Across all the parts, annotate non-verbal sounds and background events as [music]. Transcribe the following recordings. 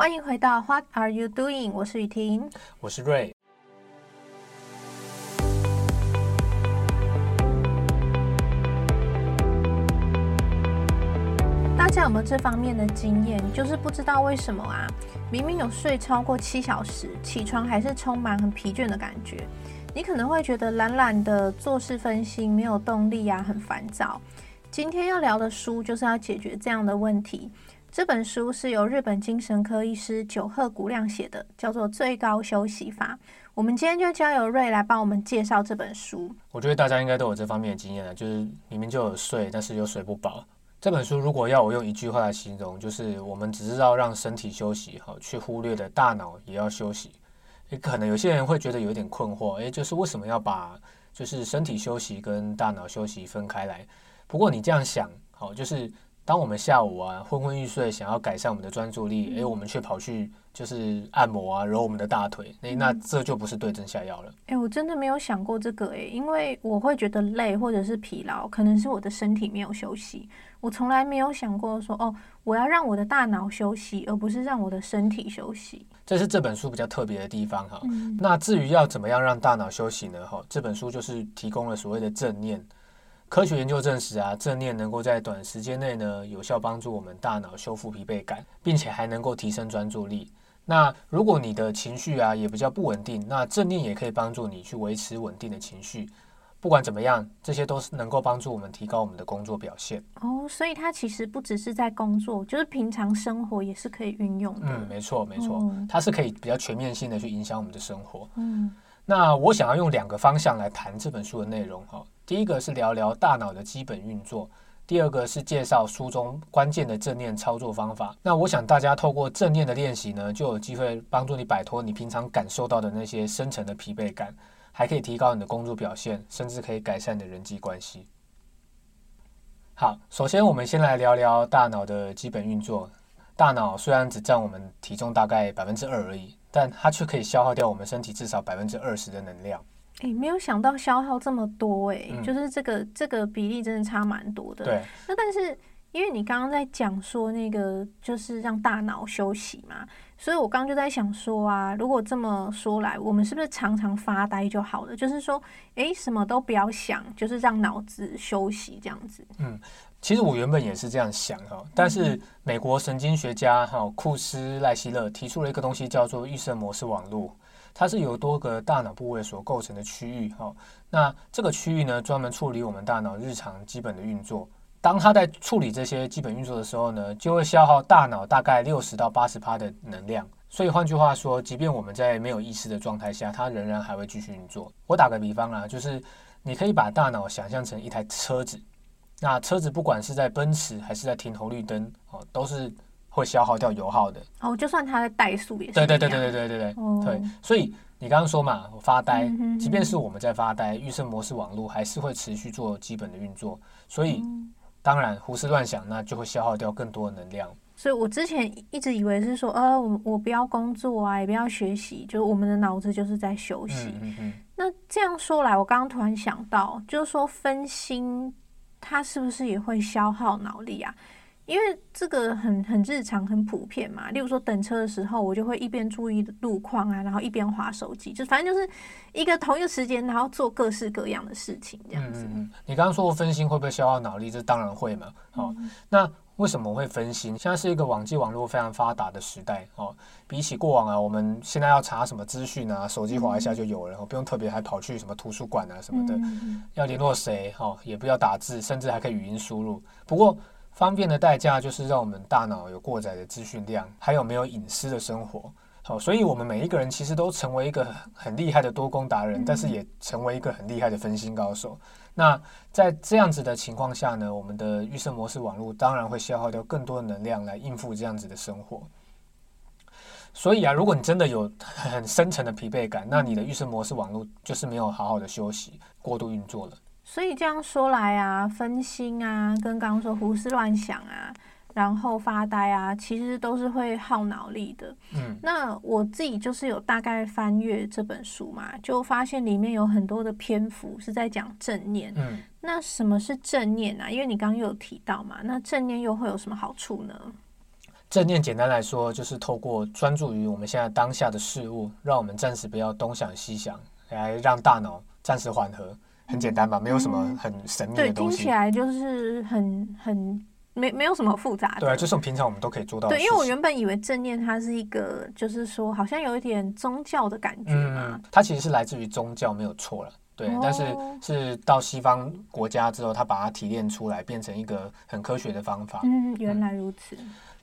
欢迎回到 What Are You Doing？我是雨婷，我是瑞。大家有没有这方面的经验？就是不知道为什么啊，明明有睡超过七小时，起床还是充满很疲倦的感觉。你可能会觉得懒懒的，做事分心，没有动力啊，很烦躁。今天要聊的书就是要解决这样的问题。这本书是由日本精神科医师久贺古亮写的，叫做《最高休息法》。我们今天就交由瑞来帮我们介绍这本书。我觉得大家应该都有这方面的经验了，就是明明就有睡，但是又睡不饱。这本书如果要我用一句话来形容，就是我们只知道让身体休息，好，却忽略了大脑也要休息。也可能有些人会觉得有一点困惑，诶，就是为什么要把就是身体休息跟大脑休息分开来？不过你这样想，好，就是当我们下午啊昏昏欲睡，想要改善我们的专注力，诶，我们却跑去就是按摩啊揉我们的大腿，诶，那这就不是对症下药了。诶，我真的没有想过这个诶，因为我会觉得累或者是疲劳，可能是我的身体没有休息。我从来没有想过说，哦，我要让我的大脑休息，而不是让我的身体休息。这是这本书比较特别的地方哈。那至于要怎么样让大脑休息呢？哈，这本书就是提供了所谓的正念。科学研究证实啊，正念能够在短时间内呢，有效帮助我们大脑修复疲惫感，并且还能够提升专注力。那如果你的情绪啊也比较不稳定，那正念也可以帮助你去维持稳定的情绪。不管怎么样，这些都是能够帮助我们提高我们的工作表现。哦，所以它其实不只是在工作，就是平常生活也是可以运用的。嗯，没错没错，它是可以比较全面性的去影响我们的生活。嗯，那我想要用两个方向来谈这本书的内容哈。第一个是聊聊大脑的基本运作，第二个是介绍书中关键的正念操作方法。那我想大家透过正念的练习呢，就有机会帮助你摆脱你平常感受到的那些深层的疲惫感。还可以提高你的工作表现，甚至可以改善你的人际关系。好，首先我们先来聊聊大脑的基本运作。大脑虽然只占我们体重大概百分之二而已，但它却可以消耗掉我们身体至少百分之二十的能量。诶，没有想到消耗这么多，诶，就是这个这个比例真的差蛮多的。对，那但是。因为你刚刚在讲说那个就是让大脑休息嘛，所以我刚刚就在想说啊，如果这么说来，我们是不是常常发呆就好了？就是说，诶，什么都不要想，就是让脑子休息这样子。嗯，其实我原本也是这样想哈，但是美国神经学家哈库斯赖希勒提出了一个东西叫做预设模式网络，它是由多个大脑部位所构成的区域哈。那这个区域呢，专门处理我们大脑日常基本的运作。当它在处理这些基本运作的时候呢，就会消耗大脑大概六十到八十帕的能量。所以换句话说，即便我们在没有意识的状态下，它仍然还会继续运作。我打个比方啊，就是你可以把大脑想象成一台车子，那车子不管是在奔驰还是在停红绿灯，哦，都是会消耗掉油耗的。哦，就算它在怠速也是。对对对对对对对对。对，所以你刚刚说嘛，发呆，即便是我们在发呆，预设模式网络还是会持续做基本的运作，所以。当然，胡思乱想，那就会消耗掉更多的能量。所以我之前一直以为是说，呃，我我不要工作啊，也不要学习，就是我们的脑子就是在休息。那这样说来，我刚刚突然想到，就是说分心，它是不是也会消耗脑力啊？因为这个很很日常、很普遍嘛。例如说等车的时候，我就会一边注意路况啊，然后一边划手机，就反正就是一个同一个时间，然后做各式各样的事情这样子。嗯嗯你刚刚说分心会不会消耗脑力？这当然会嘛。好，那为什么会分心？现在是一个网际网络非常发达的时代哦。比起过往啊，我们现在要查什么资讯啊，手机划一下就有了，不用特别还跑去什么图书馆啊什么的。要联络谁？哈，也不要打字，甚至还可以语音输入。不过方便的代价就是让我们大脑有过载的资讯量，还有没有隐私的生活。好，所以我们每一个人其实都成为一个很厉害的多功达人，但是也成为一个很厉害的分心高手。那在这样子的情况下呢，我们的预设模式网络当然会消耗掉更多的能量来应付这样子的生活。所以啊，如果你真的有很深层的疲惫感，那你的预设模式网络就是没有好好的休息，过度运作了。所以这样说来啊，分心啊，跟刚刚说胡思乱想啊，然后发呆啊，其实都是会耗脑力的。嗯，那我自己就是有大概翻阅这本书嘛，就发现里面有很多的篇幅是在讲正念。嗯，那什么是正念啊？因为你刚刚有提到嘛，那正念又会有什么好处呢？正念简单来说，就是透过专注于我们现在当下的事物，让我们暂时不要东想西想，来让大脑暂时缓和。很简单吧，没有什么很神秘的东西。对，听起来就是很很没没有什么复杂的。对，就是平常我们都可以做到。对，因为我原本以为正念它是一个，就是说好像有一点宗教的感觉嘛。它其实是来自于宗教，没有错了。对，但是是到西方国家之后，他把它提炼出来，变成一个很科学的方法。嗯，原来如此。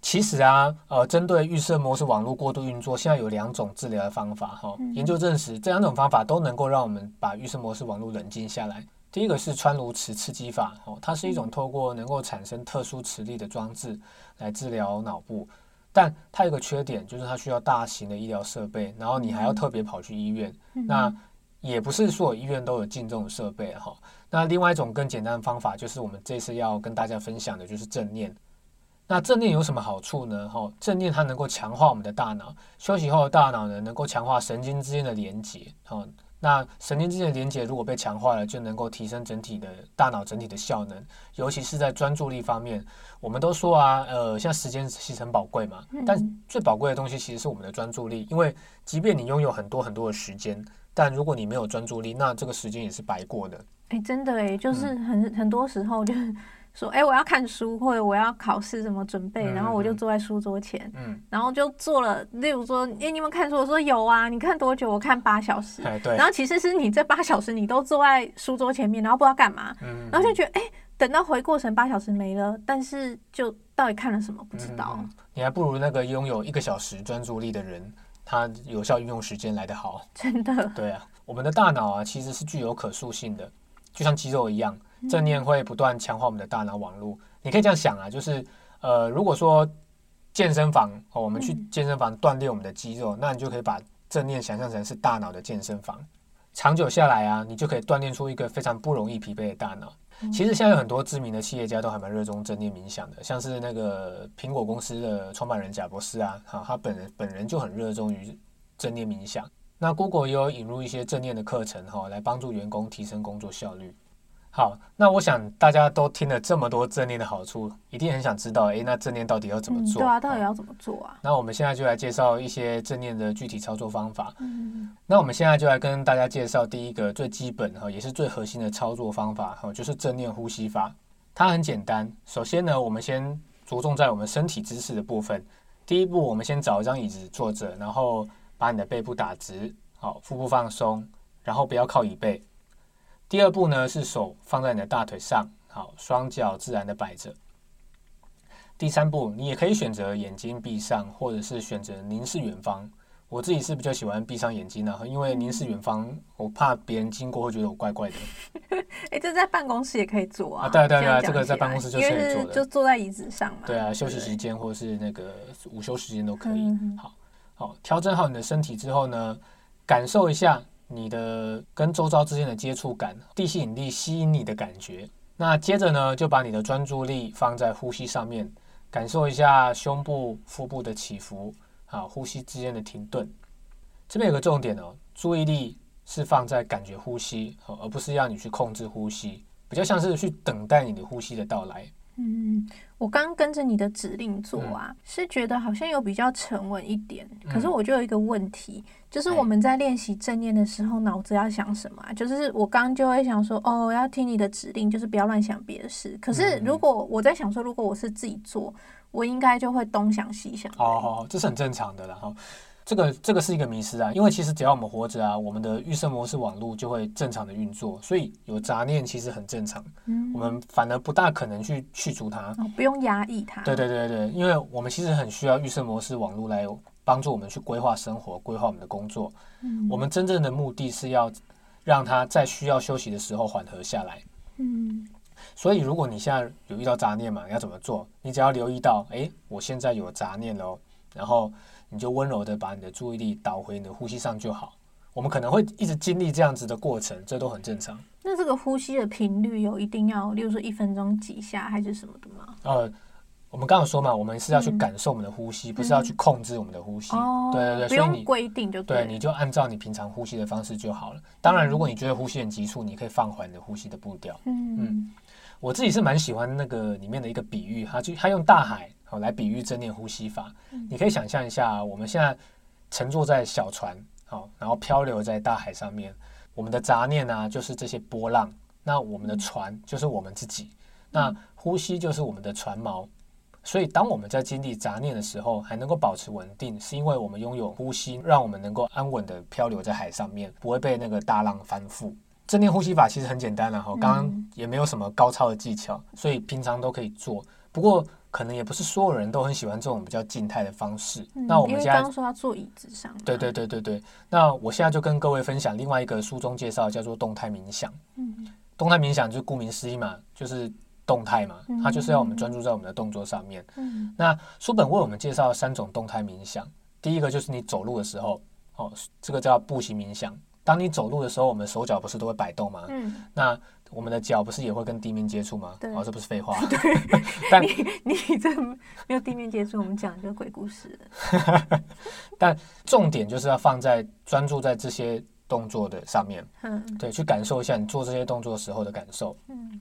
其实啊，呃，针对预设模式网络过度运作，现在有两种治疗的方法哈。研究证实，这两种方法都能够让我们把预设模式网络冷静下来。第一个是川颅磁刺激法，哦，它是一种透过能够产生特殊磁力的装置来治疗脑部，但它有个缺点，就是它需要大型的医疗设备，然后你还要特别跑去医院。那也不是所有医院都有进这种设备哈。那另外一种更简单的方法，就是我们这次要跟大家分享的，就是正念。那正念有什么好处呢？哈，正念它能够强化我们的大脑，休息后的大脑呢，能够强化神经之间的连接。哈，那神经之间的连接如果被强化了，就能够提升整体的大脑整体的效能，尤其是在专注力方面。我们都说啊，呃，像时间其实很宝贵嘛，但最宝贵的东西其实是我们的专注力，因为即便你拥有很多很多的时间。但如果你没有专注力，那这个时间也是白过的。哎，真的哎，就是很很多时候就是说，哎，我要看书或者我要考试什么准备，然后我就坐在书桌前，嗯，然后就做了。例如说，哎，你们看书？我说有啊，你看多久？我看八小时。哎，对。然后其实是你这八小时你都坐在书桌前面，然后不知道干嘛，嗯，然后就觉得，哎，等到回过神，八小时没了，但是就到底看了什么不知道。你还不如那个拥有一个小时专注力的人。他有效运用时间来得好，真的。对啊，我们的大脑啊，其实是具有可塑性的，就像肌肉一样，正念会不断强化我们的大脑网络。你可以这样想啊，就是呃，如果说健身房哦，我们去健身房锻炼我们的肌肉，那你就可以把正念想象成是大脑的健身房。长久下来啊，你就可以锻炼出一个非常不容易疲惫的大脑。其实现在有很多知名的企业家都还蛮热衷正念冥想的，像是那个苹果公司的创办人贾博士啊，哈，他本人本人就很热衷于正念冥想。那 Google 也有引入一些正念的课程哈，来帮助员工提升工作效率。好，那我想大家都听了这么多正念的好处，一定很想知道，哎，那正念到底要怎么做？对啊，到底要怎么做啊？那我们现在就来介绍一些正念的具体操作方法。嗯，那我们现在就来跟大家介绍第一个最基本哈，也是最核心的操作方法哈，就是正念呼吸法。它很简单，首先呢，我们先着重在我们身体姿势的部分。第一步，我们先找一张椅子坐着，然后把你的背部打直，好，腹部放松，然后不要靠椅背。第二步呢是手放在你的大腿上，好，双脚自然的摆着。第三步，你也可以选择眼睛闭上，或者是选择凝视远方。我自己是比较喜欢闭上眼睛的，因为凝视远方，我怕别人经过会觉得我怪怪的。[laughs] 哎，这在办公室也可以做啊。对对对，这个在办公室就可以做的，就坐在椅子上嘛。对啊，休息时间或是那个午休时间都可以。好，好，调整好你的身体之后呢，感受一下。你的跟周遭之间的接触感，地吸引力吸引你的感觉。那接着呢，就把你的专注力放在呼吸上面，感受一下胸部、腹部的起伏，啊，呼吸之间的停顿。这边有个重点哦，注意力是放在感觉呼吸，而不是要你去控制呼吸，比较像是去等待你的呼吸的到来。嗯，我刚跟着你的指令做啊，是觉得好像有比较沉稳一点。可是我就有一个问题，就是我们在练习正念的时候，脑子要想什么？就是我刚就会想说，哦，要听你的指令，就是不要乱想别的事。可是如果我在想说，如果我是自己做，我应该就会东想西想。哦，这是很正常的，然后。这个这个是一个迷失啊，因为其实只要我们活着啊，我们的预设模式网络就会正常的运作，所以有杂念其实很正常。嗯，我们反而不大可能去去除它，不用压抑它。对对对对，因为我们其实很需要预设模式网络来帮助我们去规划生活、规划我们的工作。嗯，我们真正的目的是要让它在需要休息的时候缓和下来。嗯，所以如果你现在有遇到杂念嘛，你要怎么做？你只要留意到，哎，我现在有杂念喽，然后。你就温柔的把你的注意力导回你的呼吸上就好。我们可能会一直经历这样子的过程，这都很正常。那这个呼吸的频率有一定要，例如说一分钟几下还是什么的吗？呃，我们刚刚说嘛，我们是要去感受我们的呼吸，不是要去控制我们的呼吸。哦，对对对，所以你规定就对，你就按照你平常呼吸的方式就好了。当然，如果你觉得呼吸很急促，你可以放缓你的呼吸的步调。嗯嗯，我自己是蛮喜欢那个里面的一个比喻，他就他用大海。好来比喻正念呼吸法。你可以想象一下，我们现在乘坐在小船，好，然后漂流在大海上面，我们的杂念呢就是这些波浪，那我们的船就是我们自己，那呼吸就是我们的船锚。所以，当我们在经历杂念的时候，还能够保持稳定，是因为我们拥有呼吸，让我们能够安稳的漂流在海上面，不会被那个大浪翻覆。正念呼吸法其实很简单了哈，刚刚也没有什么高超的技巧，所以平常都可以做。不过，可能也不是所有人都很喜欢这种比较静态的方式。那我们现在刚刚说要坐椅子上，对对对对对。那我现在就跟各位分享另外一个书中介绍，叫做动态冥想。嗯，动态冥想就顾名思义嘛，就是。动态嘛，它就是要我们专注在我们的动作上面。嗯，那书本为我们介绍三种动态冥想。第一个就是你走路的时候，哦，这个叫步行冥想。当你走路的时候，我们手脚不是都会摆动吗？嗯，那我们的脚不是也会跟地面接触吗？对，哦，这不是废话。[laughs] 对，[laughs] 但你 [laughs] 你这没有地面接触，我们讲就是鬼故事了。但重点就是要放在专注在这些动作的上面。嗯，对，去感受一下你做这些动作时候的感受。嗯。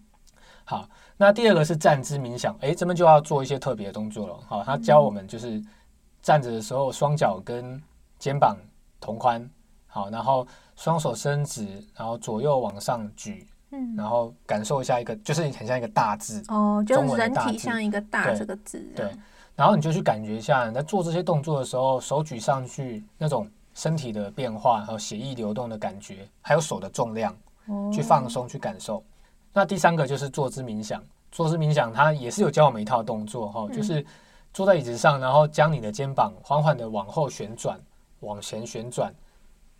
好，那第二个是站姿冥想，哎，这边就要做一些特别的动作了。好，他教我们就是站着的时候，双脚跟肩膀同宽，好，然后双手伸直，然后左右往上举，嗯，然后感受一下一个，就是很像一个大字哦，就人体像一个大这个字，对，然后你就去感觉一下，你在做这些动作的时候，手举上去那种身体的变化，还有血液流动的感觉，还有手的重量，去放松，去感受。那第三个就是坐姿冥想，坐姿冥想它也是有教我们一套动作哈，就是坐在椅子上，然后将你的肩膀缓缓的往后旋转，往前旋转，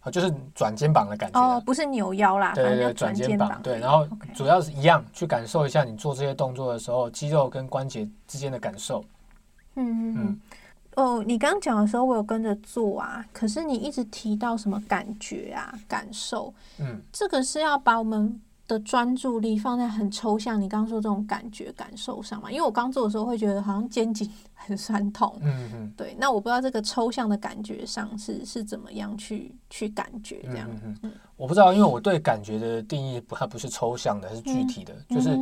啊，就是转肩膀的感觉哦，不是扭腰啦，对对对，转肩膀，对，然后主要是一样去感受一下你做这些动作的时候，肌肉跟关节之间的感受。嗯。嗯。哦，你刚刚讲的时候我有跟着做啊，可是你一直提到什么感觉啊、感受，嗯，这个是要把我们。的专注力放在很抽象，你刚刚说这种感觉感受上嘛？因为我刚做的时候会觉得好像肩颈 [laughs] 很酸痛，嗯嗯，对。那我不知道这个抽象的感觉上是是怎么样去去感觉这样。嗯嗯，我不知道，因为我对感觉的定义不它不是抽象的，是具体的，就是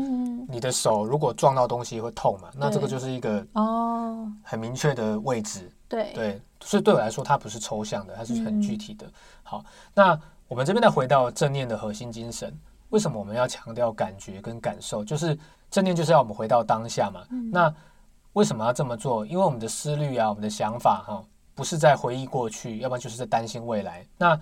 你的手如果撞到东西会痛嘛，那这个就是一个哦很明确的位置，对对，所以对我来说它不是抽象的，它是很具体的。好，那我们这边再回到正念的核心精神。为什么我们要强调感觉跟感受？就是正念就是要我们回到当下嘛。那为什么要这么做？因为我们的思虑啊，我们的想法哈，不是在回忆过去，要不然就是在担心未来。那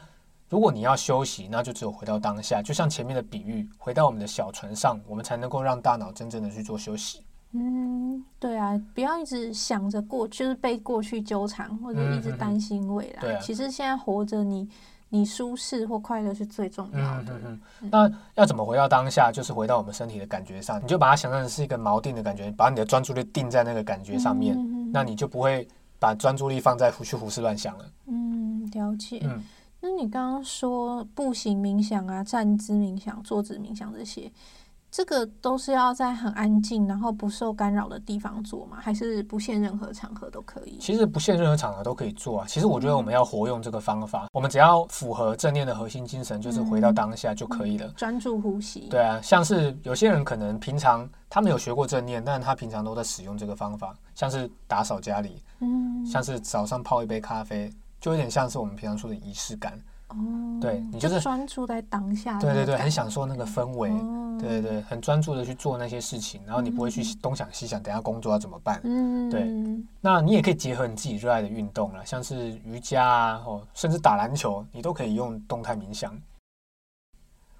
如果你要休息，那就只有回到当下。就像前面的比喻，回到我们的小船上，我们才能够让大脑真正的去做休息。嗯，对啊，不要一直想着过，就是被过去纠缠，或者一直担心未来。对，其实现在活着你。你舒适或快乐是最重要的。嗯嗯那要怎么回到当下？就是回到我们身体的感觉上。你就把它想象成是一个锚定的感觉，把你的专注力定在那个感觉上面，那你就不会把专注力放在去胡思乱想了。嗯，了解。嗯，那你刚刚说步行冥想啊、站姿冥想、坐姿冥想这些。这个都是要在很安静，然后不受干扰的地方做吗？还是不限任何场合都可以？其实不限任何场合都可以做啊。其实我觉得我们要活用这个方法，我们只要符合正念的核心精神，就是回到当下就可以了。专注呼吸。对啊，像是有些人可能平常他没有学过正念，但他平常都在使用这个方法，像是打扫家里，嗯，像是早上泡一杯咖啡，就有点像是我们平常说的仪式感。哦，对你就是专注在当下，对对对，很享受那个氛围，对对对，很专注的去做那些事情，然后你不会去东想西想，等下工作要怎么办？嗯，对，那你也可以结合你自己热爱的运动了，像是瑜伽啊，或，甚至打篮球，你都可以用动态冥想。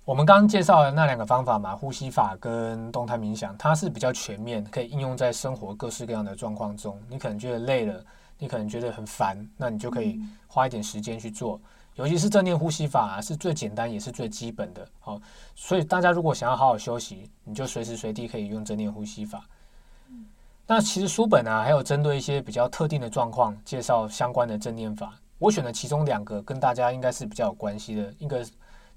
我们刚刚介绍的那两个方法嘛，呼吸法跟动态冥想，它是比较全面，可以应用在生活各式各样的状况中。你可能觉得累了，你可能觉得很烦，那你就可以花一点时间去做。尤其是正念呼吸法是最简单也是最基本的，好，所以大家如果想要好好休息，你就随时随地可以用正念呼吸法。那其实书本啊，还有针对一些比较特定的状况介绍相关的正念法。我选的其中两个跟大家应该是比较有关系的，一个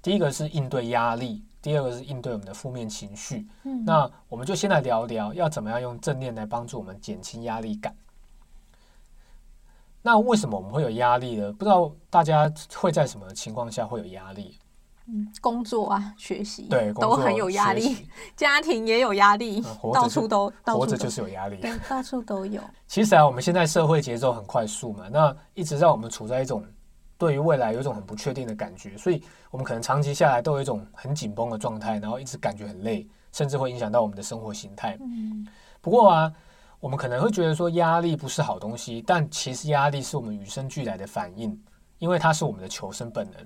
第一个是应对压力，第二个是应对我们的负面情绪。嗯，那我们就先来聊聊，要怎么样用正念来帮助我们减轻压力感。那为什么我们会有压力呢？不知道大家会在什么情况下会有压力？嗯，工作啊，学习，对，都很有压力，[laughs] 家庭也有压力，到处都，活着就是有压力，对，到处都有。[laughs] 其实啊，我们现在社会节奏很快速嘛，那一直让我们处在一种对于未来有一种很不确定的感觉，所以我们可能长期下来都有一种很紧绷的状态，然后一直感觉很累，甚至会影响到我们的生活形态。嗯，不过啊。我们可能会觉得说压力不是好东西，但其实压力是我们与生俱来的反应，因为它是我们的求生本能。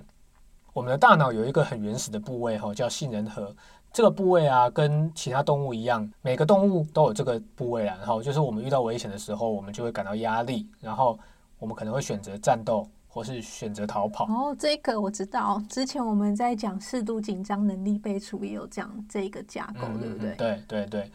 我们的大脑有一个很原始的部位哈，叫杏仁核。这个部位啊，跟其他动物一样，每个动物都有这个部位啦。然后就是我们遇到危险的时候，我们就会感到压力，然后我们可能会选择战斗，或是选择逃跑。哦，这个我知道，之前我们在讲适度紧张能力背处也有讲这个架构，对不对？对对对。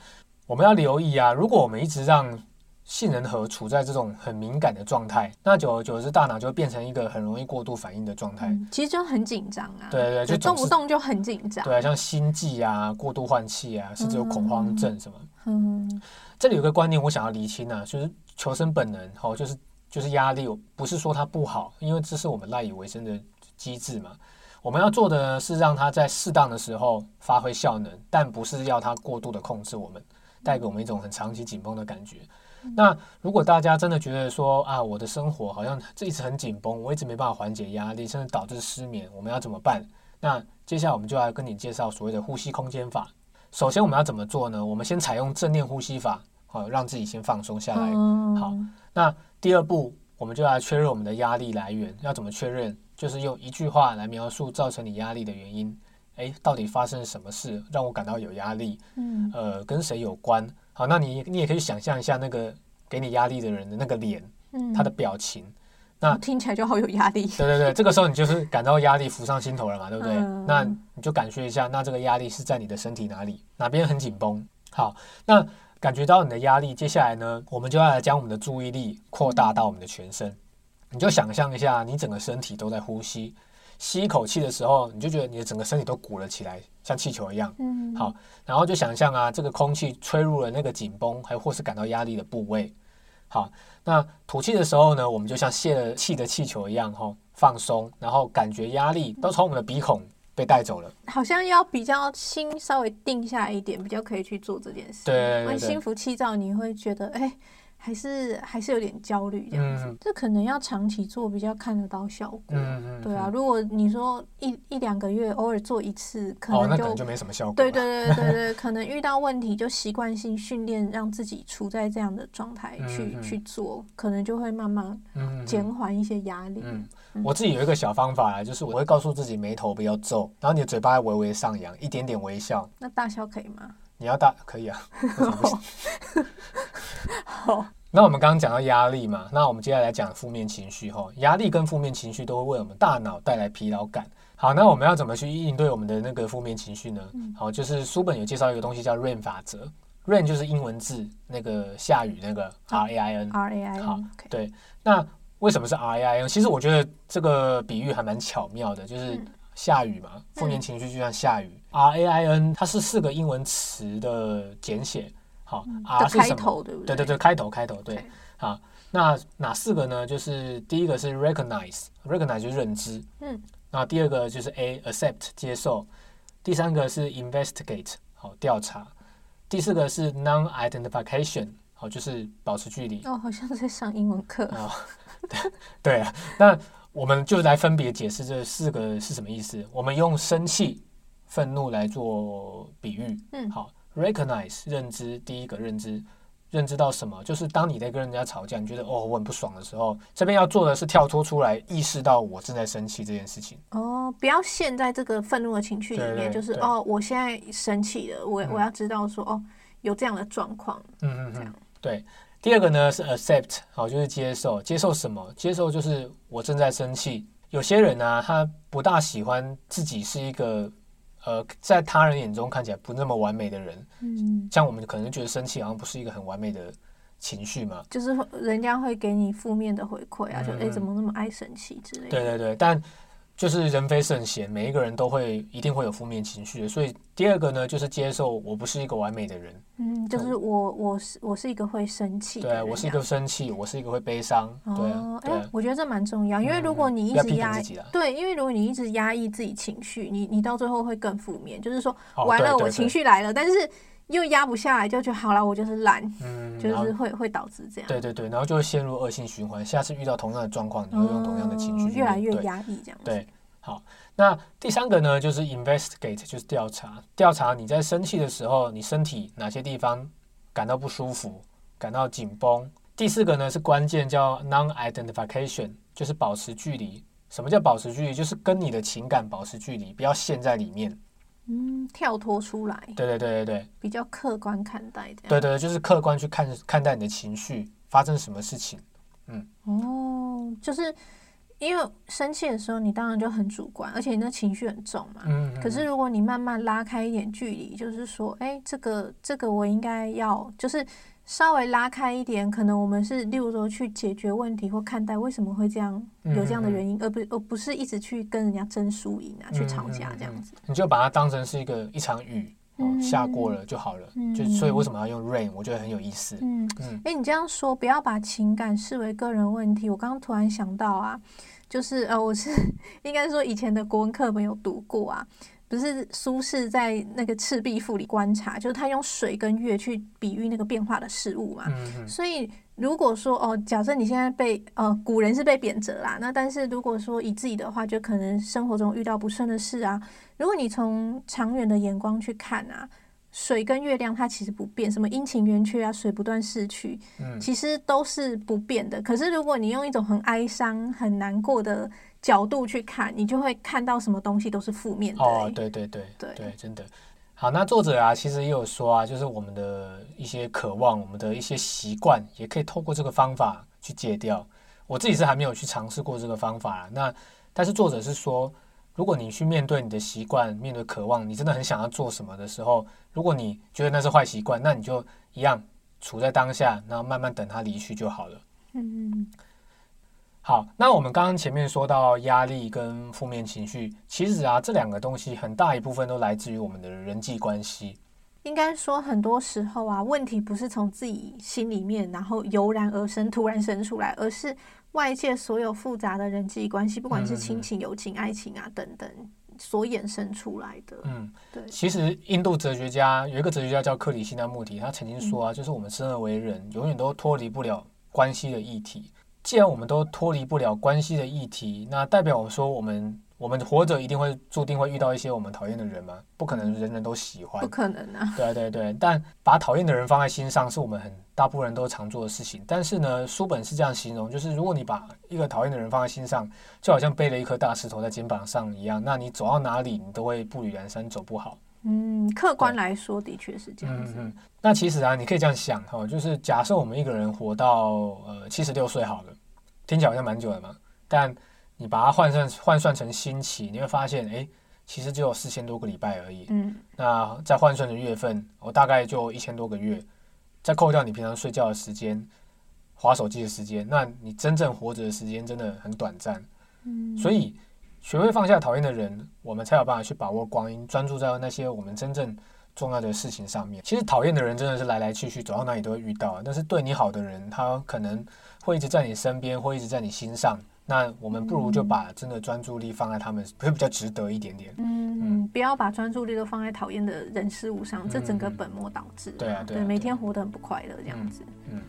我们要留意啊！如果我们一直让杏仁核处在这种很敏感的状态，那久而久之，大脑就会变成一个很容易过度反应的状态。其实就很紧张啊！对对，就动不动就很紧张。对啊，像心悸啊、过度换气啊，甚至有恐慌症什么。嗯，这里有个观念我想要厘清啊，就是求生本能，哦，就是就是压力，不是说它不好，因为这是我们赖以为生的机制嘛。我们要做的是让它在适当的时候发挥效能，但不是要它过度的控制我们。带给我们一种很长期紧绷的感觉。那如果大家真的觉得说啊，我的生活好像这一直很紧绷，我一直没办法缓解压力，甚至导致失眠，我们要怎么办？那接下来我们就要跟你介绍所谓的呼吸空间法。首先我们要怎么做呢？我们先采用正念呼吸法，好让自己先放松下来。好，那第二步我们就来确认我们的压力来源。要怎么确认？就是用一句话来描述造成你压力的原因。哎，到底发生什么事让我感到有压力？嗯，呃，跟谁有关？好，那你你也可以想象一下那个给你压力的人的那个脸，嗯，他的表情，那听起来就好有压力。对对对，这个时候你就是感到压力浮上心头了嘛，对不对？那你就感觉一下，那这个压力是在你的身体哪里？哪边很紧绷？好，那感觉到你的压力，接下来呢，我们就要来将我们的注意力扩大到我们的全身，你就想象一下，你整个身体都在呼吸。吸一口气的时候，你就觉得你的整个身体都鼓了起来，像气球一样。嗯，好，然后就想象啊，这个空气吹入了那个紧绷，还有或是感到压力的部位。好，那吐气的时候呢，我们就像泄了气的气球一样，哈，放松，然后感觉压力都从我们的鼻孔被带走了。好像要比较心稍微定下一点，比较可以去做这件事。对，心浮气躁，你会觉得哎。还是还是有点焦虑这样子，这可能要长期做比较看得到效果。嗯对啊，如果你说一一两个月偶尔做一次，可能就就没什么效果。对对对对 [laughs] 对，可能遇到问题就习惯性训练，让自己处在这样的状态去去做，可能就会慢慢减缓一些压力。嗯，我自己有一个小方法啊就是我会告诉自己眉头不要皱，然后你的嘴巴微微上扬，一点点微笑。那大笑可以吗？你要大可以啊。[laughs] 好，那我们刚刚讲到压力嘛，那我们接下来讲负面情绪哈。压力跟负面情绪都会为我们大脑带来疲劳感。好，那我们要怎么去应对我们的那个负面情绪呢？好，就是书本有介绍一个东西叫 Rain 法则，Rain 就是英文字那个下雨那个 R A I N，R A I N。好，对。那为什么是 R A I N？其实我觉得这个比喻还蛮巧妙的，就是下雨嘛，负面情绪就像下雨。R A I N 它是四个英文词的简写。好，R 是什么？对对对，开头开头对。好，那哪四个呢？就是第一个是 recognize，recognize 就是认知。嗯。然后第二个就是 A，accept 接受。第三个是 investigate，好调查。第四个是 non-identification，好就是保持距离。哦，好像在上英文课。哦，[laughs] 对对啊。那我们就来分别解释这四个是什么意思。我们用生气、愤怒来做比喻。嗯，好。Recognize 认知，第一个认知，认知到什么？就是当你在跟人家吵架，你觉得哦我很不爽的时候，这边要做的是跳脱出来，意识到我正在生气这件事情。哦，不要陷在这个愤怒的情绪里面，就是哦我现在生气了，我我要知道说哦有这样的状况。嗯嗯嗯，对。第二个呢是 accept，好就是接受，接受什么？接受就是我正在生气。有些人呢，他不大喜欢自己是一个。呃，在他人眼中看起来不那么完美的人，嗯，像我们可能觉得生气好像不是一个很完美的情绪嘛，就是人家会给你负面的回馈啊，就哎怎么那么爱生气之类的。对对对，但就是人非圣贤，每一个人都会一定会有负面情绪的。所以第二个呢，就是接受我不是一个完美的人。嗯，就是我我是我是一个会生气，对我是一个生气，我是一个会悲伤。对，哎，我觉得这蛮重要，因为如果你一直压抑，对，因为如果你一直压抑自己情绪，你你到最后会更负面。就是说，完了，我情绪来了，但是又压不下来，就觉得好了，我就是懒，嗯，就是会会导致这样。对对对，然后就会陷入恶性循环。下次遇到同样的状况，你会用同样的情绪，越来越压抑这样。对。好，那第三个呢，就是 investigate，就是调查，调查你在生气的时候，你身体哪些地方感到不舒服，感到紧绷。第四个呢是关键，叫 non-identification，就是保持距离。什么叫保持距离？就是跟你的情感保持距离，不要陷在里面。嗯，跳脱出来。对对对对对，比较客观看待的。对对，就是客观去看看待你的情绪，发生什么事情。嗯，哦，就是。因为生气的时候，你当然就很主观，而且你的情绪很重嘛。嗯。可是如果你慢慢拉开一点距离，就是说，哎，这个这个我应该要，就是稍微拉开一点，可能我们是，例如说去解决问题或看待为什么会这样，有这样的原因，而不而不是一直去跟人家争输赢啊，去吵架这样子。你就把它当成是一个一场雨，下过了就好了。就所以为什么要用 rain？我觉得很有意思。嗯嗯。哎，你这样说，不要把情感视为个人问题。我刚刚突然想到啊。就是呃，我是 [laughs] 应该说以前的国文课本有读过啊，不是苏轼在那个《赤壁赋》里观察，就是他用水跟月去比喻那个变化的事物嘛。嗯所以如果说哦，假设你现在被呃古人是被贬谪啦，那但是如果说以自己的话，就可能生活中遇到不顺的事啊，如果你从长远的眼光去看啊。水跟月亮它其实不变，什么阴晴圆缺啊，水不断逝去，嗯，其实都是不变的。可是如果你用一种很哀伤、很难过的角度去看，你就会看到什么东西都是负面的。哦，对对对对对，真的。好，那作者啊，其实也有说啊，就是我们的一些渴望，我们的一些习惯，也可以透过这个方法去戒掉。我自己是还没有去尝试过这个方法，那但是作者是说。如果你去面对你的习惯，面对渴望，你真的很想要做什么的时候，如果你觉得那是坏习惯，那你就一样处在当下，然后慢慢等它离去就好了。嗯，好，那我们刚刚前面说到压力跟负面情绪，其实啊，这两个东西很大一部分都来自于我们的人际关系。应该说，很多时候啊，问题不是从自己心里面然后油然而生、突然生出来，而是。外界所有复杂的人际关系，不管是亲情、友情、爱情啊等等，所衍生出来的。嗯，对。其实印度哲学家有一个哲学家叫克里希那穆提，他曾经说啊，就是我们生而为人，永远都脱离不了关系的议题。既然我们都脱离不了关系的议题，那代表我们说我们。我们活着一定会注定会遇到一些我们讨厌的人吗？不可能，人人都喜欢，不可能啊！对对对，但把讨厌的人放在心上，是我们很大部分人都常做的事情。但是呢，书本是这样形容，就是如果你把一个讨厌的人放在心上，就好像背了一颗大石头在肩膀上一样，那你走到哪里，你都会步履蹒跚，走不好。嗯，客观来说，的确是这样子。嗯嗯，那其实啊，你可以这样想哈，就是假设我们一个人活到呃七十六岁好了，听起来好像蛮久的嘛，但你把它换算换算成星期，你会发现，哎，其实只有四千多个礼拜而已。嗯，那再换算成月份，我大概就一千多个月。再扣掉你平常睡觉的时间、划手机的时间，那你真正活着的时间真的很短暂。嗯，所以学会放下讨厌的人，我们才有办法去把握光阴，专注在那些我们真正重要的事情上面。其实讨厌的人真的是来来去去，走到哪里都会遇到。但是对你好的人，他可能会一直在你身边，会一直在你心上。那我们不如就把真的专注力放在他们，会比较值得一点点。嗯嗯，不要把专注力都放在讨厌的人事物上，这整个本末倒置。对啊，对，每天活得很不快乐这样子。嗯，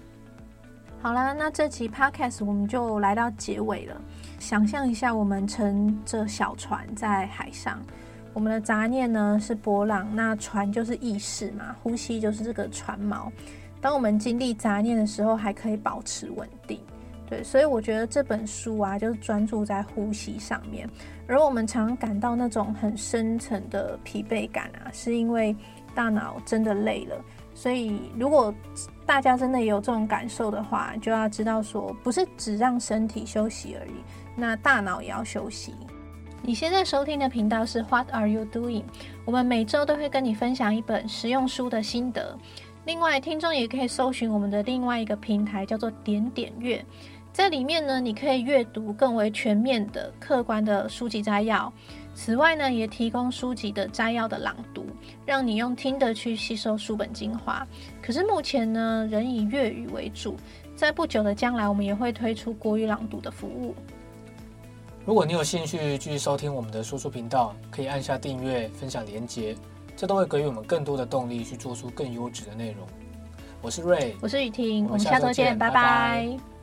好了，那这期 podcast 我们就来到结尾了。想象一下，我们乘着小船在海上，我们的杂念呢是波浪，那船就是意识嘛，呼吸就是这个船锚。当我们经历杂念的时候，还可以保持稳定。对，所以我觉得这本书啊，就是专注在呼吸上面。而我们常感到那种很深层的疲惫感啊，是因为大脑真的累了。所以，如果大家真的有这种感受的话，就要知道说，不是只让身体休息而已，那大脑也要休息。你现在收听的频道是 What Are You Doing？我们每周都会跟你分享一本实用书的心得。另外，听众也可以搜寻我们的另外一个平台，叫做点点阅。在里面呢，你可以阅读更为全面的、客观的书籍摘要。此外呢，也提供书籍的摘要的朗读，让你用听的去吸收书本精华。可是目前呢，仍以粤语为主。在不久的将来，我们也会推出国语朗读的服务。如果你有兴趣继续收听我们的说书频道，可以按下订阅、分享连结，这都会给予我们更多的动力去做出更优质的内容。我是瑞，我是雨婷，我们下周见，拜拜。